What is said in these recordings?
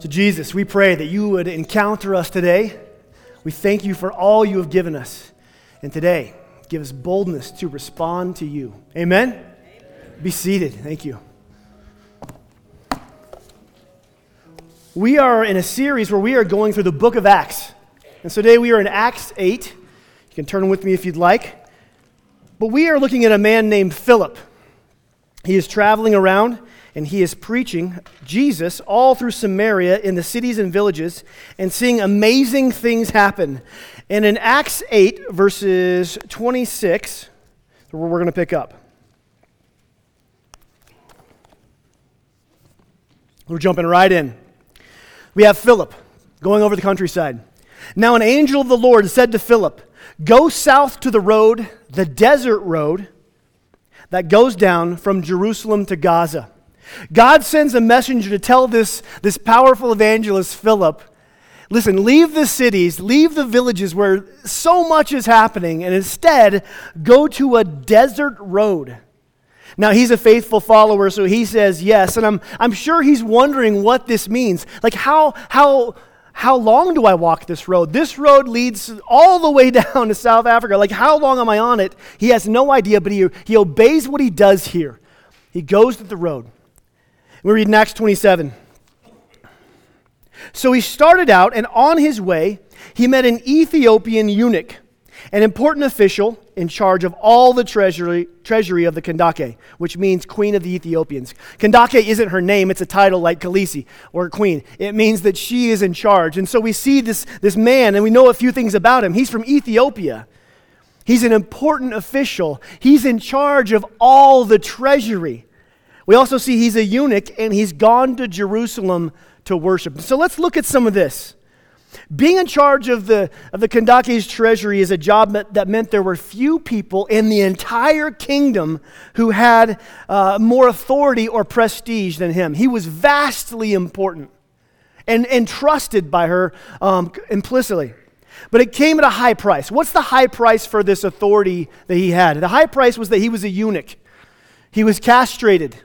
So, Jesus, we pray that you would encounter us today. We thank you for all you have given us. And today, give us boldness to respond to you. Amen? Amen. Be seated. Thank you. We are in a series where we are going through the book of Acts. And so today we are in Acts 8. You can turn with me if you'd like. But we are looking at a man named Philip. He is traveling around and he is preaching Jesus all through Samaria in the cities and villages and seeing amazing things happen. And in Acts 8, verses 26, where we're going to pick up. We're jumping right in. We have Philip going over the countryside. Now, an angel of the Lord said to Philip, Go south to the road, the desert road that goes down from Jerusalem to Gaza. God sends a messenger to tell this, this powerful evangelist, Philip, listen, leave the cities, leave the villages where so much is happening, and instead go to a desert road. Now, he's a faithful follower, so he says yes, and I'm, I'm sure he's wondering what this means. Like, how, how, how long do I walk this road? This road leads all the way down to South Africa. Like, how long am I on it? He has no idea, but he, he obeys what he does here. He goes to the road. We read in Acts 27. So he started out, and on his way, he met an Ethiopian eunuch, an important official in charge of all the treasury, treasury of the Kandake, which means Queen of the Ethiopians. Kandake isn't her name, it's a title like Khaleesi or Queen. It means that she is in charge. And so we see this, this man, and we know a few things about him. He's from Ethiopia. He's an important official. He's in charge of all the treasury. We also see he's a eunuch and he's gone to Jerusalem to worship. So let's look at some of this. Being in charge of the, of the Kandake's treasury is a job that meant there were few people in the entire kingdom who had uh, more authority or prestige than him. He was vastly important and, and trusted by her um, implicitly. But it came at a high price. What's the high price for this authority that he had? The high price was that he was a eunuch, he was castrated.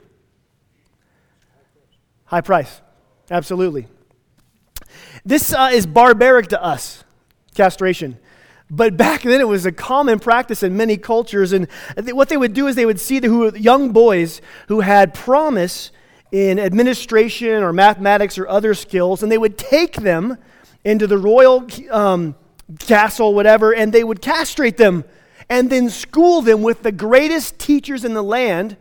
High price. Absolutely. This uh, is barbaric to us, castration. But back then, it was a common practice in many cultures. And what they would do is they would see the young boys who had promise in administration or mathematics or other skills, and they would take them into the royal um, castle, whatever, and they would castrate them and then school them with the greatest teachers in the land,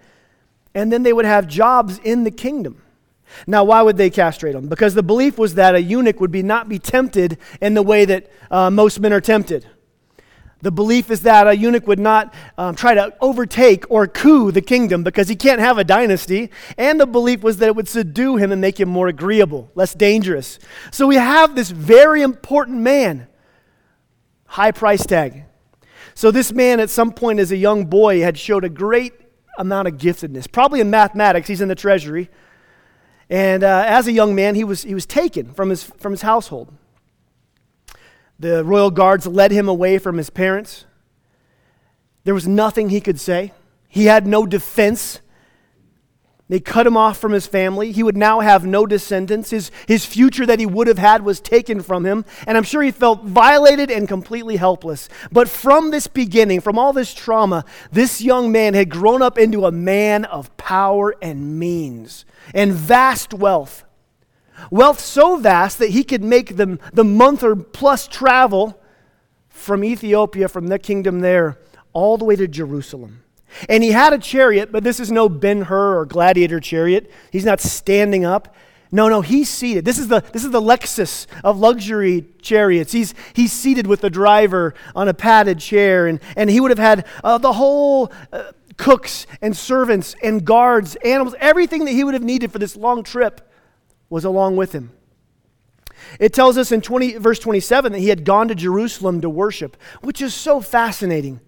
and then they would have jobs in the kingdom. Now, why would they castrate him? Because the belief was that a eunuch would be not be tempted in the way that uh, most men are tempted. The belief is that a eunuch would not um, try to overtake or coup the kingdom because he can't have a dynasty. And the belief was that it would subdue him and make him more agreeable, less dangerous. So we have this very important man, high price tag. So this man, at some point as a young boy, had showed a great amount of giftedness, probably in mathematics. He's in the treasury. And uh, as a young man, he was, he was taken from his, from his household. The royal guards led him away from his parents. There was nothing he could say. He had no defense they cut him off from his family. He would now have no descendants. His, his future that he would have had was taken from him. And I'm sure he felt violated and completely helpless. But from this beginning, from all this trauma, this young man had grown up into a man of power and means and vast wealth. Wealth so vast that he could make the, the month or plus travel from Ethiopia, from the kingdom there, all the way to Jerusalem. And he had a chariot, but this is no Ben Hur or gladiator chariot. He's not standing up. No, no, he's seated. This is the, this is the Lexus of luxury chariots. He's, he's seated with the driver on a padded chair, and, and he would have had uh, the whole uh, cooks and servants and guards, animals, everything that he would have needed for this long trip was along with him. It tells us in 20, verse 27 that he had gone to Jerusalem to worship, which is so fascinating.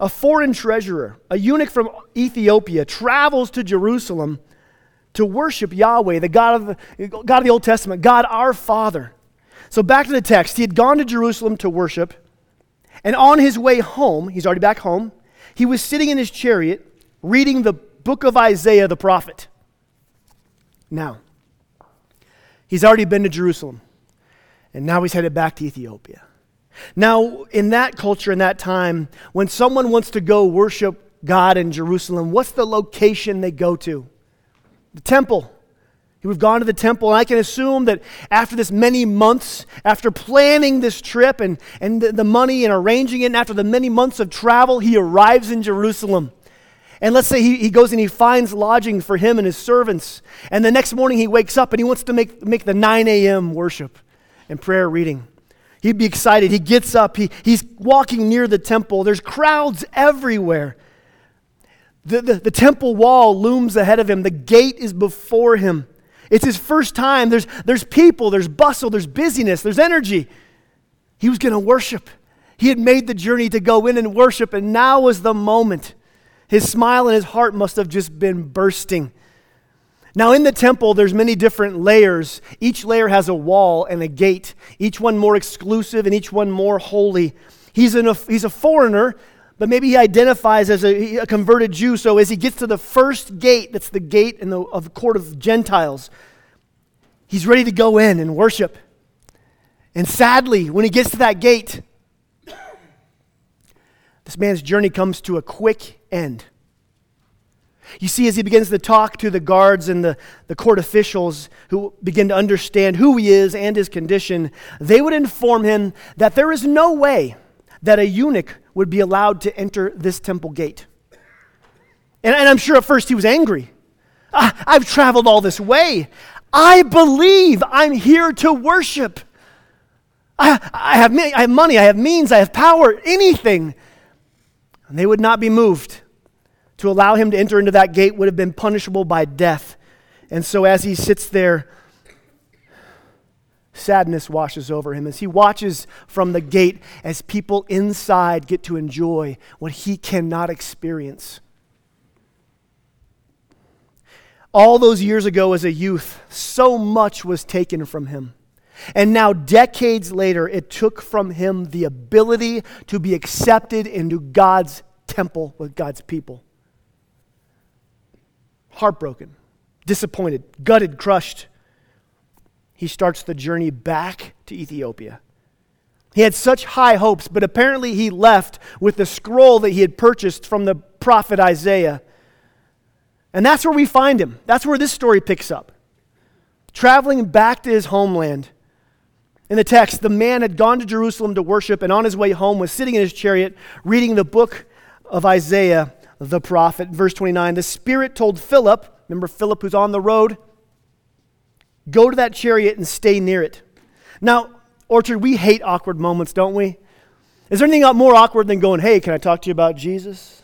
A foreign treasurer, a eunuch from Ethiopia, travels to Jerusalem to worship Yahweh, the God of the, God of the Old Testament, God our Father. So back to the text. He had gone to Jerusalem to worship, and on his way home, he's already back home, he was sitting in his chariot reading the book of Isaiah the prophet. Now, He's already been to Jerusalem, and now he's headed back to Ethiopia. Now, in that culture, in that time, when someone wants to go worship God in Jerusalem, what's the location they go to? The temple. We've gone to the temple, and I can assume that after this many months, after planning this trip and, and the, the money and arranging it, and after the many months of travel, he arrives in Jerusalem. And let's say he, he goes and he finds lodging for him and his servants. And the next morning he wakes up and he wants to make, make the 9 a.m. worship and prayer reading. He'd be excited. He gets up, he, he's walking near the temple. There's crowds everywhere. The, the, the temple wall looms ahead of him, the gate is before him. It's his first time. There's, there's people, there's bustle, there's busyness, there's energy. He was going to worship. He had made the journey to go in and worship, and now was the moment. His smile and his heart must have just been bursting. Now, in the temple, there's many different layers. Each layer has a wall and a gate, each one more exclusive and each one more holy. He's, an, he's a foreigner, but maybe he identifies as a, a, converted Jew. So as he gets to the first gate, that's the gate in the, of the court of Gentiles, he's ready to go in and worship. And sadly, when he gets to that gate, this man's journey comes to a quick end. You see, as he begins to talk to the guards and the, the court officials who begin to understand who he is and his condition, they would inform him that there is no way that a eunuch would be allowed to enter this temple gate. And, and I'm sure at first he was angry. Ah, I've traveled all this way. I believe I'm here to worship. I, I, have, I have money, I have means, I have power, anything. And they would not be moved. To allow him to enter into that gate would have been punishable by death. And so as he sits there, sadness washes over him as he watches from the gate as people inside get to enjoy what he cannot experience. All those years ago as a youth, so much was taken from him. And now, decades later, it took from him the ability to be accepted into God's temple with God's people. Heartbroken, disappointed, gutted, crushed he starts the journey back to Ethiopia. He had such high hopes, but apparently he left with the scroll that he had purchased from the prophet Isaiah. And that's where we find him. That's where this story picks up. Traveling back to his homeland. In the text, the man had gone to Jerusalem to worship and on his way home was sitting in his chariot reading the book of Isaiah the prophet. Verse 29 The Spirit told Philip, remember Philip who's on the road? Go to that chariot and stay near it. Now, Orchard, we hate awkward moments, don't we? Is there anything more awkward than going, hey, can I talk to you about Jesus?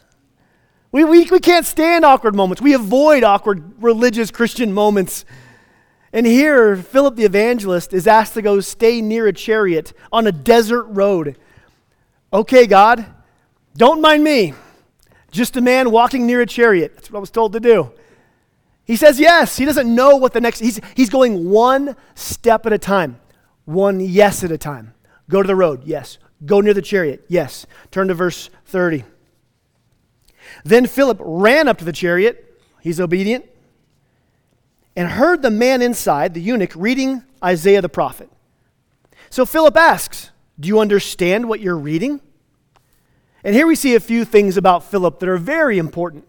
We, we, we can't stand awkward moments. We avoid awkward religious Christian moments. And here, Philip the evangelist is asked to go stay near a chariot on a desert road. Okay, God, don't mind me. Just a man walking near a chariot. That's what I was told to do. He says yes. He doesn't know what the next, he's, he's going one step at a time, one yes at a time. Go to the road, yes. Go near the chariot, yes. Turn to verse 30. Then Philip ran up to the chariot, he's obedient, and heard the man inside, the eunuch, reading Isaiah the prophet. So Philip asks, Do you understand what you're reading? And here we see a few things about Philip that are very important.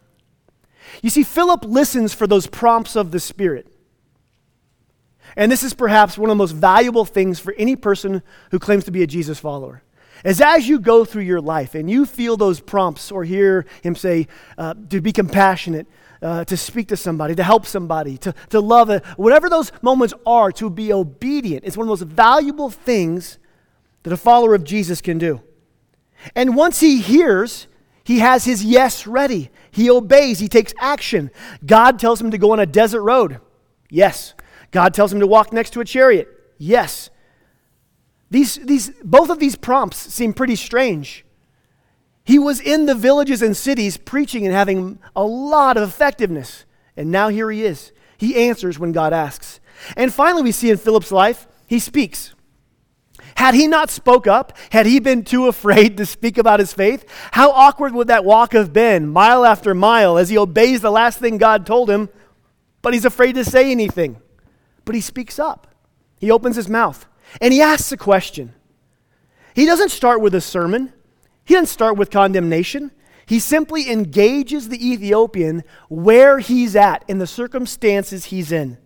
You see, Philip listens for those prompts of the Spirit. And this is perhaps one of the most valuable things for any person who claims to be a Jesus follower. As as you go through your life and you feel those prompts or hear him say uh, to be compassionate, uh, to speak to somebody, to help somebody, to, to love, it, whatever those moments are, to be obedient It's one of the most valuable things that a follower of Jesus can do. And once he hears, he has his yes ready. He obeys, he takes action. God tells him to go on a desert road. Yes. God tells him to walk next to a chariot. Yes. These, these, both of these prompts seem pretty strange. He was in the villages and cities preaching and having a lot of effectiveness. And now here he is. He answers when God asks. And finally, we see in Philip's life, he speaks. Had he not spoke up, had he been too afraid to speak about his faith, how awkward would that walk have been, mile after mile, as he obeys the last thing God told him, but he's afraid to say anything. But he speaks up. He opens his mouth and he asks a question. He doesn't start with a sermon, he doesn't start with condemnation. He simply engages the Ethiopian where he's at in the circumstances he's in.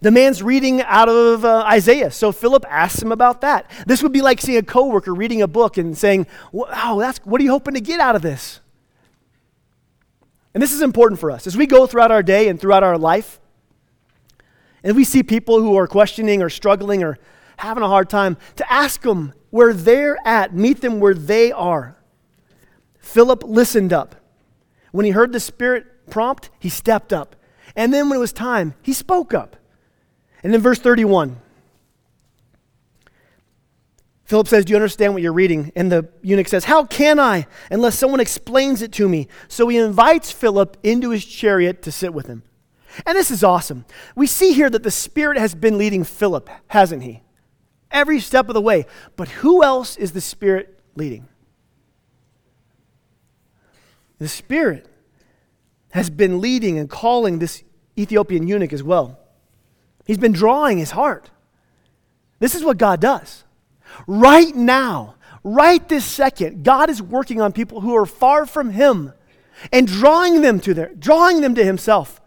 The man's reading out of uh, Isaiah, so Philip asks him about that. This would be like seeing a coworker reading a book and saying, "Wow, that's what are you hoping to get out of this?" And this is important for us as we go throughout our day and throughout our life. And we see people who are questioning or struggling or having a hard time to ask them where they're at, meet them where they are. Philip listened up. When he heard the Spirit prompt, he stepped up. And then when it was time, he spoke up. And then verse 31. Philip says, Do you understand what you're reading? And the eunuch says, How can I unless someone explains it to me? So he invites Philip into his chariot to sit with him. And this is awesome. We see here that the Spirit has been leading Philip, hasn't he? Every step of the way. But who else is the Spirit leading? The Spirit has been leading and calling this Ethiopian eunuch as well. He's been drawing his heart. This is what God does. Right now, right this second, God is working on people who are far from Him and drawing them to their, drawing them to Himself,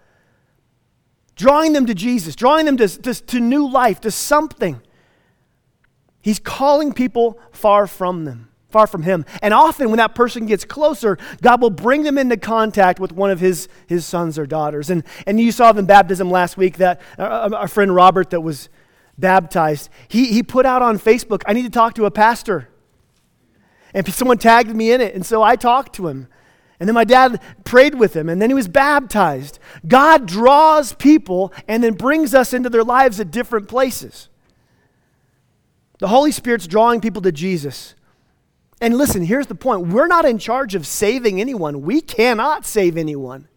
drawing them to Jesus, drawing them to, to, to new life, to something. He's calling people far from them far from him. And often, when that person gets closer, God will bring them into contact with one of his, his sons or daughters. And, and you saw in baptism last week that uh, our friend Robert, that was baptized, he, he put out on Facebook, I need to talk to a pastor. And someone tagged me in it. And so I talked to him. And then my dad prayed with him, and then he was baptized. God draws people and then brings us into their lives at different places. The Holy Spirit's drawing people to Jesus. And listen, here's the point we're not in charge of saving anyone, we cannot save anyone.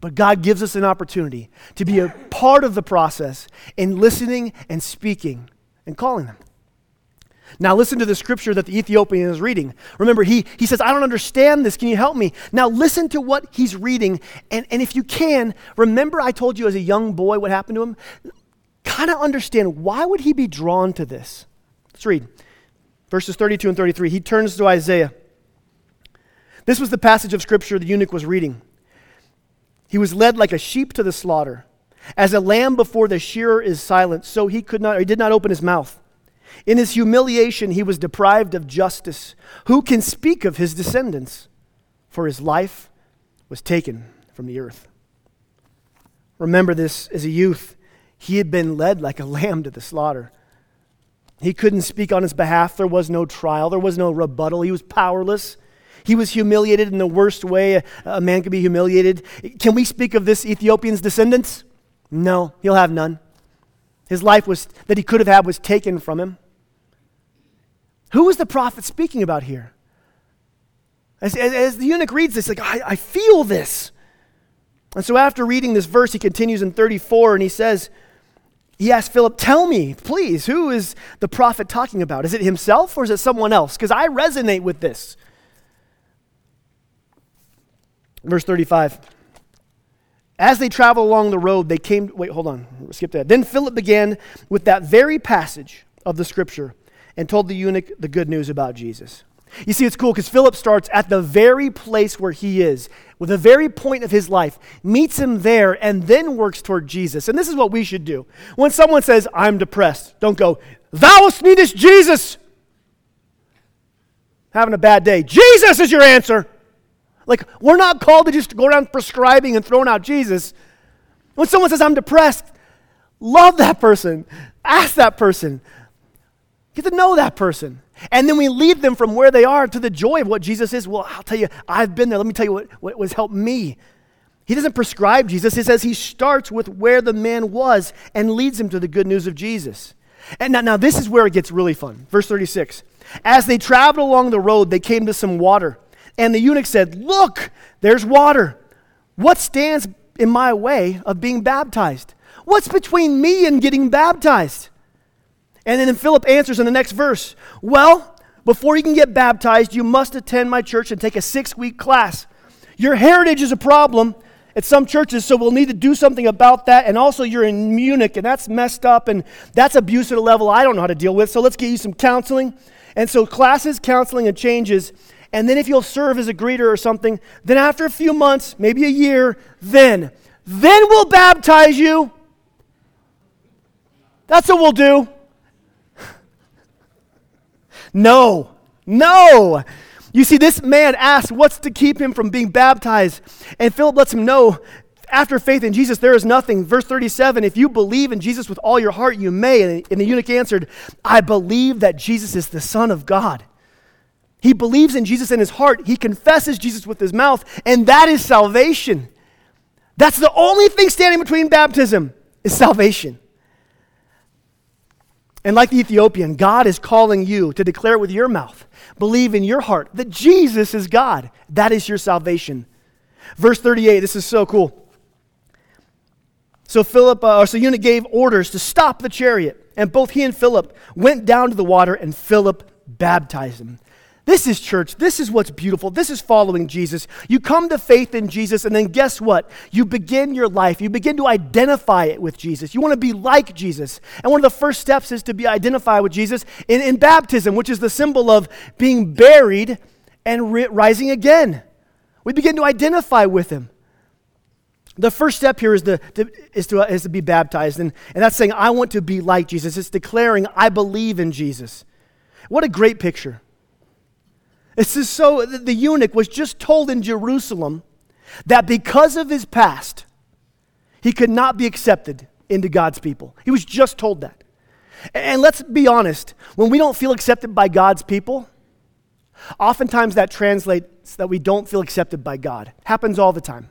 But God gives us an opportunity to be a part of the process in listening and speaking and calling them. Now, listen to the scripture that the Ethiopian is reading. Remember, he, he says, I don't understand this. Can you help me? Now, listen to what he's reading. And, and if you can, remember I told you as a young boy what happened to him? Kind of understand why would he be drawn to this? Let's read verses 32 and 33. He turns to Isaiah. This was the passage of scripture the eunuch was reading. He was led like a sheep to the slaughter. As a lamb before the shearer is silent, so he could not, he did not open his mouth. In his humiliation, he was deprived of justice. Who can speak of his descendants? For his life was taken from the earth. Remember this as a youth. He had been led like a lamb to the slaughter. He couldn't speak on his behalf. There was no trial, there was no rebuttal. He was powerless. He was humiliated in the worst way a, man could be humiliated. Can we speak of this Ethiopian's descendants? No, he'll have none. His life was that he could have had was taken from him. Who was the prophet speaking about here? As, as, as the eunuch reads this, like, I, I feel this. And so after reading this verse, he continues in 34 and he says, he asked Philip, Tell me, please, who is the prophet talking about? Is it himself or is it someone else? Because I resonate with this. Verse 35. As they traveled along the road, they came. Wait, hold on. Skip that. Then Philip began with that very passage of the scripture and told the eunuch the good news about Jesus. You see, it's cool because Philip starts at the very place where he is, with the very point of his life, meets him there, and then works toward Jesus. And this is what we should do. When someone says, I'm depressed, don't go, Thou needest Jesus. Having a bad day. Jesus is your answer. Like, we're not called to just go around prescribing and throwing out Jesus. When someone says, I'm depressed, love that person. Ask that person. Get to know that person. And then we lead them from where they are to the joy of what Jesus is. Well, I'll tell you, I've been there. Let me tell you what, what has helped me. He doesn't prescribe Jesus. He says he starts with where the man was and leads him to the good news of Jesus. And now, now this is where it gets really fun. Verse 36. As they traveled along the road, they came to some water. And the eunuch said, Look, there's water. What stands in my way of being baptized? What's between me and getting baptized? And then Philip answers in the next verse Well, before you can get baptized, you must attend my church and take a six week class. Your heritage is a problem, at some churches, so we'll need to do something about that. And also, you're a eunuch, and that's messed up, and that's abuse at a level I don't know how to deal with. So let's get you some counseling. And so, classes, counseling, and changes. And then, if you'll serve as a greeter or something, then after a few months, maybe a year, then, then we'll baptize you. That's what we'll do. No, no. You see, this man asks what's to keep him from being baptized. And Philip lets him know after faith in Jesus, there is nothing. Verse 37 if you believe in Jesus with all your heart, you may. And the eunuch answered, I believe that Jesus is the Son of God. He believes in Jesus in his heart, he confesses Jesus with his mouth, and that is salvation. That's the only thing standing between baptism is salvation. And like the Ethiopian, God is calling you to declare it with your mouth. Believe in your heart that Jesus is God. That is your salvation. Verse 38, this is so cool. So Philip, uh, or so eunuch gave orders to stop the chariot, and both he and Philip went down to the water, and Philip baptized him. This is church. This is what's beautiful. This is following Jesus. You come to faith in Jesus, and then guess what? You begin your life. You begin to identify it with Jesus. You want to be like Jesus. And one of the first steps is to be identified with Jesus in, in baptism, which is the symbol of being buried and ri- rising again. We begin to identify with him. The first step here is to, is to, is to be baptized, and, and that's saying, I want to be like Jesus. It's declaring, I believe in Jesus. What a great picture. This is so, the eunuch was just told in Jerusalem that because of his past, he could not be accepted into God's people. He was just told that. And let's be honest, when we don't feel accepted by God's people, oftentimes that translates that we don't feel accepted by God. Happens all the time.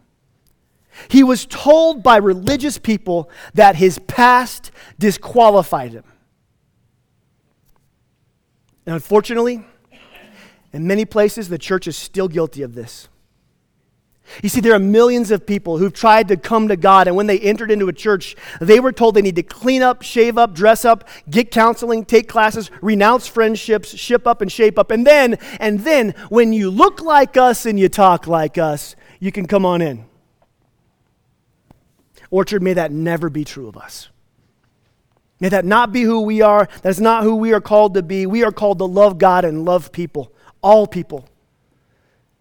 He was told by religious people that his past disqualified him. And unfortunately, in many places, the church is still guilty of this. You see, there are millions of people who've tried to come to God, and when they entered into a church, they were told they need to clean up, shave up, dress up, get counseling, take classes, renounce friendships, ship up and shape up. And then, and then, when you look like us and you talk like us, you can come on in. Orchard, may that never be true of us. May that not be who we are. That's not who we are called to be. We are called to love God and love people all people.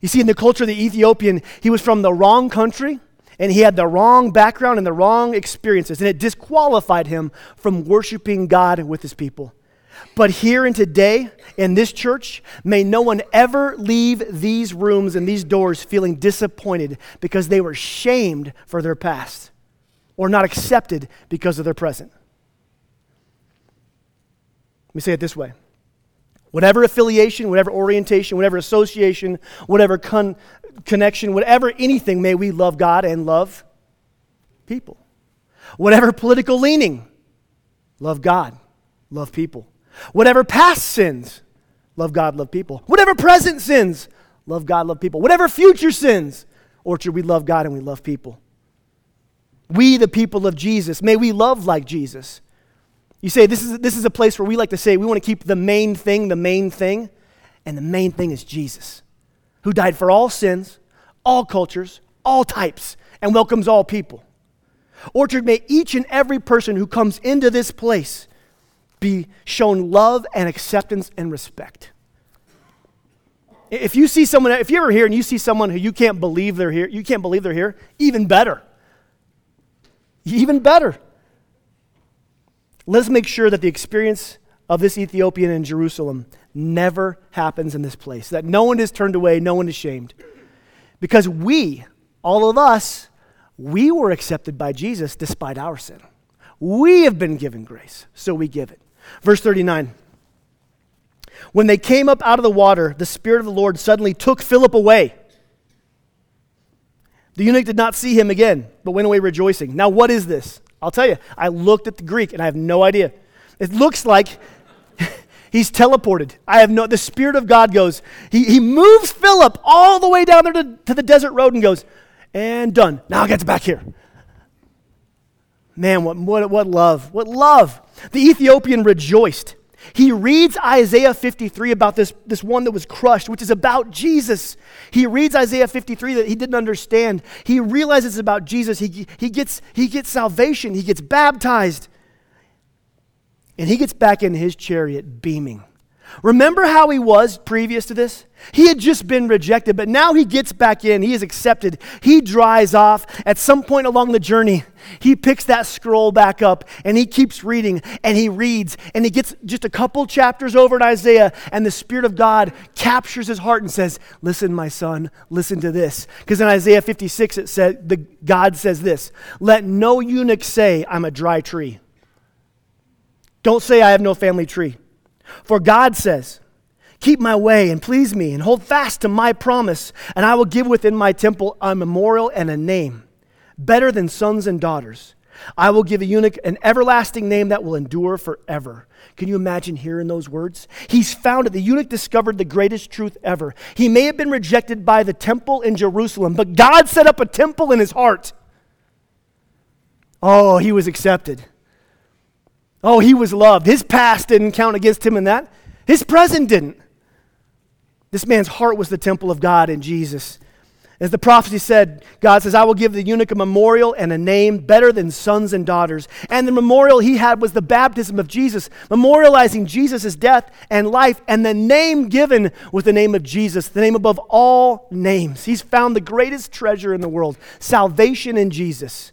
You see, in the culture of the Ethiopian, he was from the wrong country and he had the wrong background and the wrong experiences, and it disqualified him from worshiping God with his people. But here and today, in this church, may no one ever leave these rooms and these doors feeling disappointed because they were shamed for their past or not accepted because of their present. Let me say it this way Whatever affiliation, whatever orientation, whatever association, whatever con- connection, whatever anything, may we love God and love people. Whatever political leaning, love God, love people. Whatever past sins, love God, love people. Whatever present sins, love God, love people. Whatever future sins, Orchard, we love God and we love people. We, the people of Jesus, may we love like Jesus. You say, this is, this is a place where we like to say we want to keep the main thing the main thing. And the main thing is Jesus, who died for all sins, all cultures, all types, and welcomes all people. Orchard, may each and every person who comes into this place be shown love and acceptance and respect. If you see someone, if you're ever here and you see someone who you can't believe they're here, you can't believe they're here, even better. Even better. Let's make sure that the experience of this Ethiopian in Jerusalem never happens in this place, that no one is turned away, no one is shamed. Because we, all of us, we were accepted by Jesus despite our sin. We have been given grace, so we give it. Verse 39. When they came up out of the water, the Spirit of the Lord suddenly took Philip away. The eunuch did not see him again, but went away rejoicing. Now, what is this? I'll tell you, I looked at the Greek and I have no idea. It looks like he's teleported. I have no, the Spirit of God goes, he, he moves Philip all the way down there to, to the desert road and goes, and done. Now get back here. Man, what, what, what love. What love. The Ethiopian rejoiced. He reads Isaiah 53 about this, this one that was crushed, which is about Jesus. He reads Isaiah 53 that he didn't understand. He realizes it's about Jesus. He, he, gets, he gets salvation. He gets baptized. And he gets back in his chariot beaming. Remember how he was previous to this? He had just been rejected, but now he gets back in. He is accepted. He dries off. At some point along the journey, he picks that scroll back up and he keeps reading and he reads and he gets just a couple chapters over in Isaiah and the Spirit of God captures his heart and says, Listen, my son, listen to this. Because in Isaiah 56, it said, the, God says this Let no eunuch say, I'm a dry tree. Don't say, I have no family tree. For God says, Keep my way and please me, and hold fast to my promise, and I will give within my temple a memorial and a name, better than sons and daughters. I will give a eunuch an everlasting name that will endure forever. Can you imagine hearing those words? He's found it. The eunuch discovered the greatest truth ever. He may have been rejected by the temple in Jerusalem, but God set up a temple in his heart. Oh, he was accepted. Oh, he was loved. His past didn't count against him in that, his present didn't. This man's heart was the temple of God in Jesus. As the prophecy said, God says, I will give the eunuch a memorial and a name better than sons and daughters. And the memorial he had was the baptism of Jesus, memorializing Jesus' death and life, and the name given with the name of Jesus, the name above all names. He's found the greatest treasure in the world salvation in Jesus.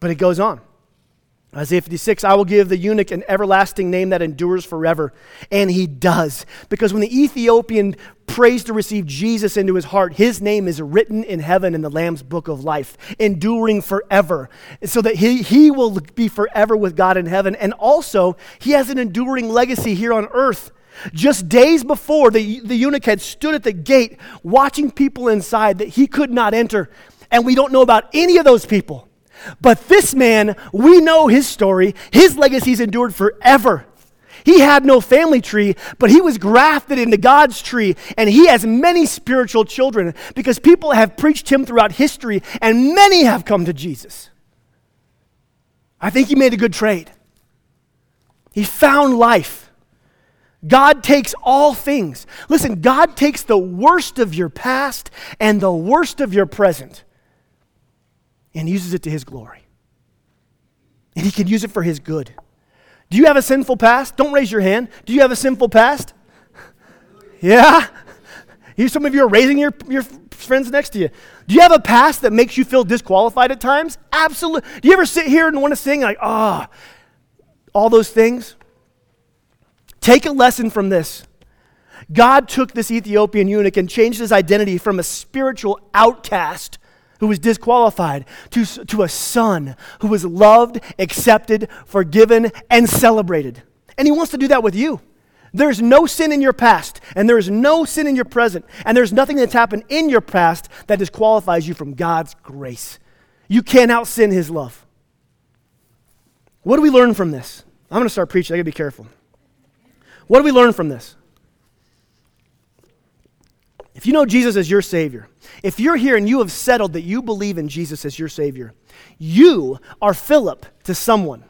But it goes on. Isaiah 56, I will give the eunuch an everlasting name that endures forever. And he does. Because when the Ethiopian prays to receive Jesus into his heart, his name is written in heaven in the Lamb's book of life, enduring forever. So that he, he will be forever with God in heaven. And also, he has an enduring legacy here on earth. Just days before, the, the eunuch had stood at the gate watching people inside that he could not enter. And we don't know about any of those people. But this man, we know his story. His legacy's endured forever. He had no family tree, but he was grafted into God's tree, and he has many spiritual children because people have preached him throughout history, and many have come to Jesus. I think he made a good trade. He found life. God takes all things. Listen, God takes the worst of your past and the worst of your present and uses it to his glory. And he can use it for his good. Do you have a sinful past? Don't raise your hand. Do you have a sinful past? Yeah? You, some of you are raising your, your friends next to you. Do you have a past that makes you feel disqualified at times? Absolutely. Do you ever sit here and want to sing like, ah, oh, all those things? Take a lesson from this. God took this Ethiopian eunuch and changed his identity from a spiritual outcast who was disqualified, to, to a son who was loved, accepted, forgiven, and celebrated. And he wants to do that with you. There's no sin in your past, and there's no sin in your present, and there's nothing that's happened in your past that disqualifies you from God's grace. You can't out sin his love. What do we learn from this? I'm going to start preaching. I got to be careful. What do we learn from this? If you know Jesus as your Savior, if you're here and you have settled that you believe in Jesus as your Savior, you are Philip to someone.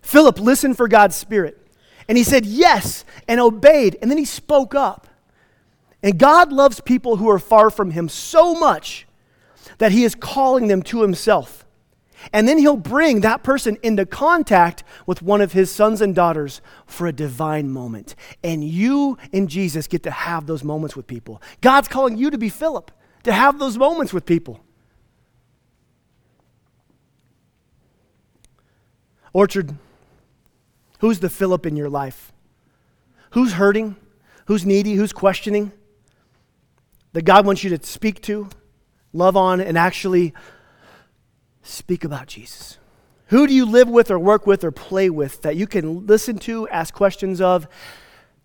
Philip listened for God's Spirit, and he said yes and obeyed, and then he spoke up. And God loves people who are far from Him so much that He is calling them to Himself. And then he'll bring that person into contact with one of his sons and daughters for a divine moment. And you and Jesus get to have those moments with people. God's calling you to be Philip, to have those moments with people. Orchard, who's the Philip in your life? Who's hurting? Who's needy? Who's questioning? That God wants you to speak to, love on, and actually Speak about Jesus. Who do you live with or work with or play with that you can listen to, ask questions of,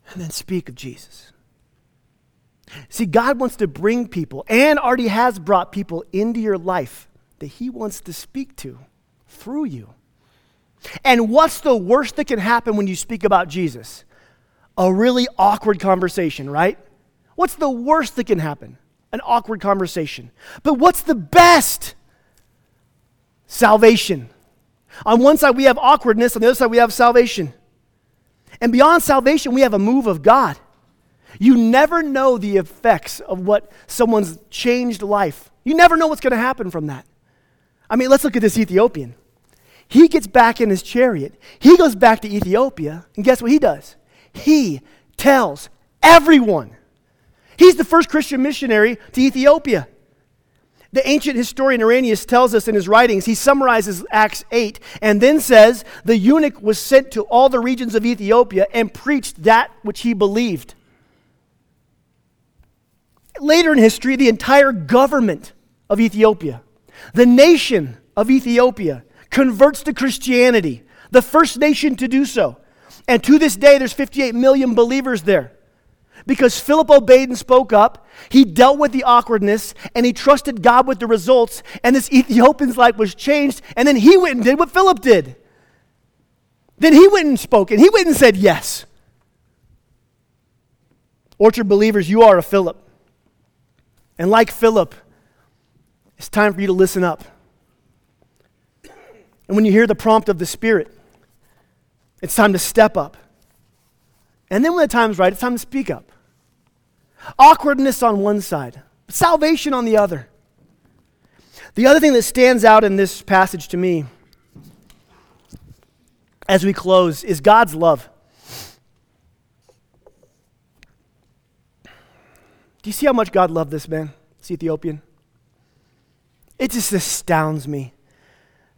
and then speak of Jesus? See, God wants to bring people and already has brought people into your life that He wants to speak to through you. And what's the worst that can happen when you speak about Jesus? A really awkward conversation, right? What's the worst that can happen? An awkward conversation. But what's the best? Salvation. On one side, we have awkwardness, on the other side, we have salvation. And beyond salvation, we have a move of God. You never know the effects of what someone's changed life. You never know what's going to happen from that. I mean, let's look at this Ethiopian. He gets back in his chariot. He goes back to Ethiopia, and guess what he does? He tells everyone. He's the first Christian missionary to Ethiopia. The ancient historian Irenaeus tells us in his writings, he summarizes Acts 8 and then says, The eunuch was sent to all the regions of Ethiopia and preached that which he believed. Later in history, the entire government of Ethiopia, the nation of Ethiopia, converts to Christianity, the first nation to do so. And to this day, there's 58 million believers there. Because Philip obeyed and spoke up, he dealt with the awkwardness and he trusted God with the results, and this Ethiopian's life was changed, and then he went and did what Philip did. Then he went and spoke, and he went and said yes. Orchard believers, you are a Philip. And like Philip, it's time for you to listen up. And when you hear the prompt of the Spirit, it's time to step up. And then when the time's right, it's time to speak up. Awkwardness on one side, salvation on the other. The other thing that stands out in this passage to me as we close is God's love. Do you see how much God loved this man, this Ethiopian? It just astounds me.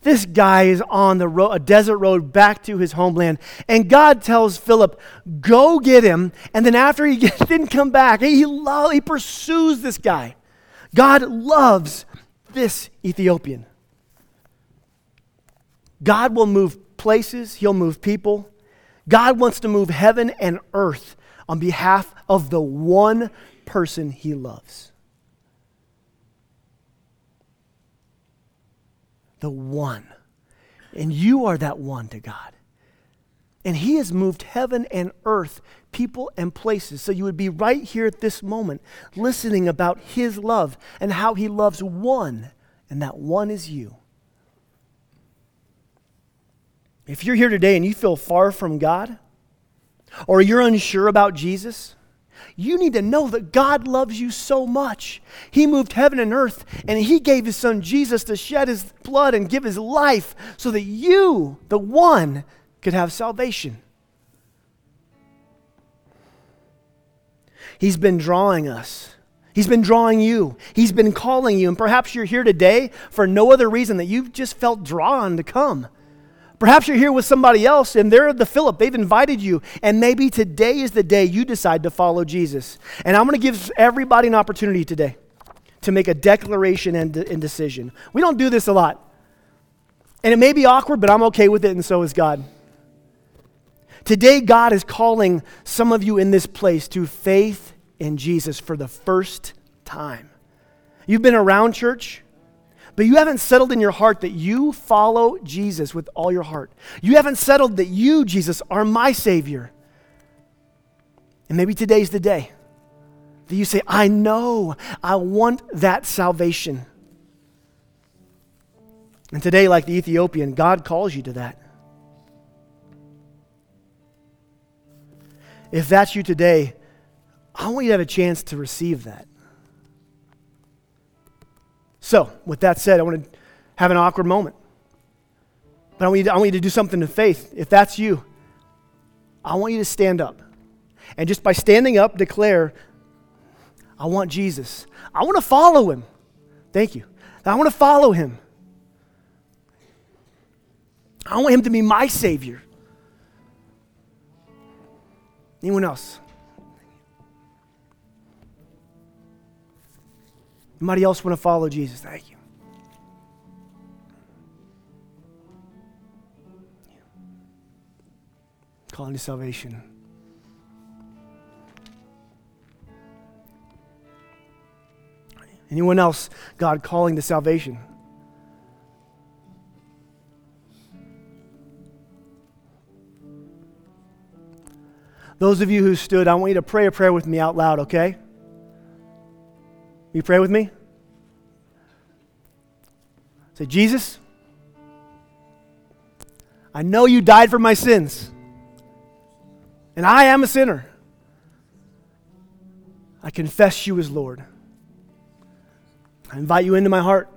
This guy is on the road, a desert road back to his homeland. And God tells Philip, go get him. And then after he didn't come back, he, lo- he pursues this guy. God loves this Ethiopian. God will move places, he'll move people. God wants to move heaven and earth on behalf of the one person he loves. The one. And you are that one to God. And He has moved heaven and earth, people and places. So you would be right here at this moment listening about His love and how He loves one, and that one is you. If you're here today and you feel far from God, or you're unsure about Jesus, you need to know that God loves you so much. He moved heaven and earth, and He gave His Son Jesus to shed His blood and give His life so that you, the one, could have salvation. He's been drawing us. He's been drawing you. He's been calling you. And perhaps you're here today for no other reason that you've just felt drawn to come. Perhaps you're here with somebody else and they're the Philip. They've invited you. And maybe today is the day you decide to follow Jesus. And I'm going to give everybody an opportunity today to make a declaration and, and decision. We don't do this a lot. And it may be awkward, but I'm okay with it, and so is God. Today, God is calling some of you in this place to faith in Jesus for the first time. You've been around church, but you haven't settled in your heart that you follow Jesus with all your heart. You haven't settled that you, Jesus, are my Savior. And maybe today's the day that you say, I know, I want that salvation. And today, like the Ethiopian, God calls you to that. If that's you today, I want you to have a chance to receive that. So, with that said, I want to have an awkward moment. But I want, you to, I want you to do something in faith. If that's you, I want you to stand up. And just by standing up, declare, I want Jesus. I want to follow him. Thank you. I want to follow him. I want him to be my Savior. Anyone else? Anybody else want to follow Jesus? Thank you. Calling to salvation. Anyone else, God calling to salvation? Those of you who stood, I want you to pray a prayer with me out loud, okay? You pray with me? Say, Jesus, I know you died for my sins. And I am a sinner. I confess you as Lord. I invite you into my heart.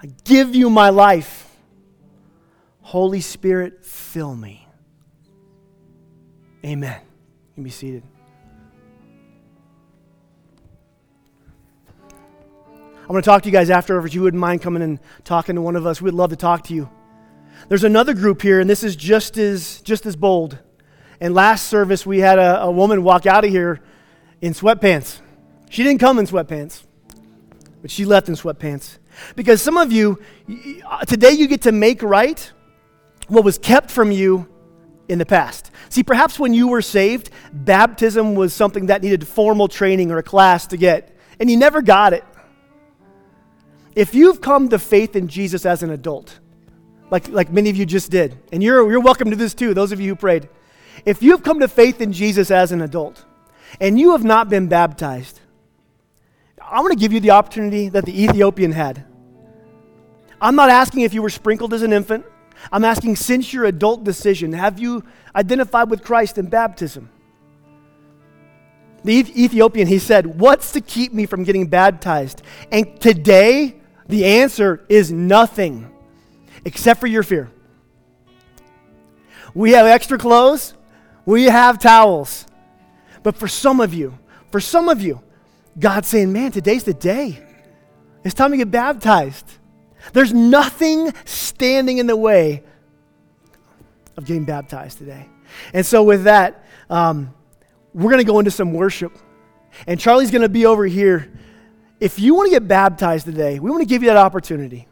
I give you my life. Holy Spirit, fill me. Amen. You can be seated. I'm going to talk to you guys after, if you wouldn't mind coming and talking to one of us. We'd love to talk to you. There's another group here, and this is just as, just as bold. And last service, we had a, a woman walk out of here in sweatpants. She didn't come in sweatpants, but she left in sweatpants. Because some of you, uh, today you get to make right what was kept from you in the past. See, perhaps when you were saved, baptism was something that needed formal training or a class to get, and you never got it. If you've come to faith in Jesus as an adult, like, like many of you just did, and you're, you're welcome to this too, those of you who prayed. If you've come to faith in Jesus as an adult, and you have not been baptized, I'm going to give you the opportunity that the Ethiopian had. I'm not asking if you were sprinkled as an infant. I'm asking, since your adult decision, have you identified with Christ in baptism? The Ethiopian, he said, What's to keep me from getting baptized? And today, the answer is nothing except for your fear. We have extra clothes, we have towels. But for some of you, for some of you, God's saying, Man, today's the day. It's time to get baptized. There's nothing standing in the way of getting baptized today. And so, with that, um, we're going to go into some worship. And Charlie's going to be over here. If you want to get baptized today, we want to give you that opportunity.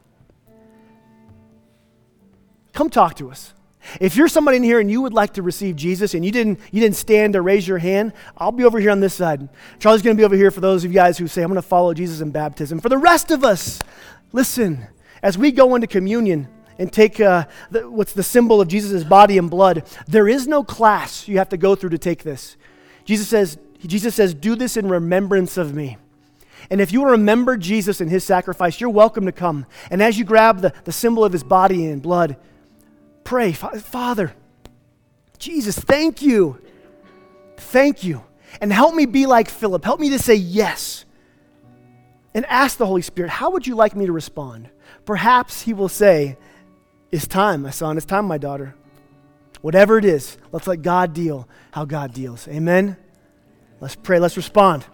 Come talk to us. If you're somebody in here and you would like to receive Jesus and you didn't, you didn't stand or raise your hand, I'll be over here on this side. Charlie's going to be over here for those of you guys who say, I'm going to follow Jesus in baptism. For the rest of us, listen, as we go into communion and take uh, the, what's the symbol of Jesus' body and blood, there is no class you have to go through to take this. Jesus says, Jesus says, Do this in remembrance of me. And if you remember Jesus and his sacrifice, you're welcome to come. And as you grab the, the symbol of his body and blood, pray, Father, Jesus, thank you. Thank you. And help me be like Philip. Help me to say yes. And ask the Holy Spirit, how would you like me to respond? Perhaps he will say, It's time, my son. It's time, my daughter. Whatever it is, let's let God deal how God deals. Amen? Let's pray. Let's respond.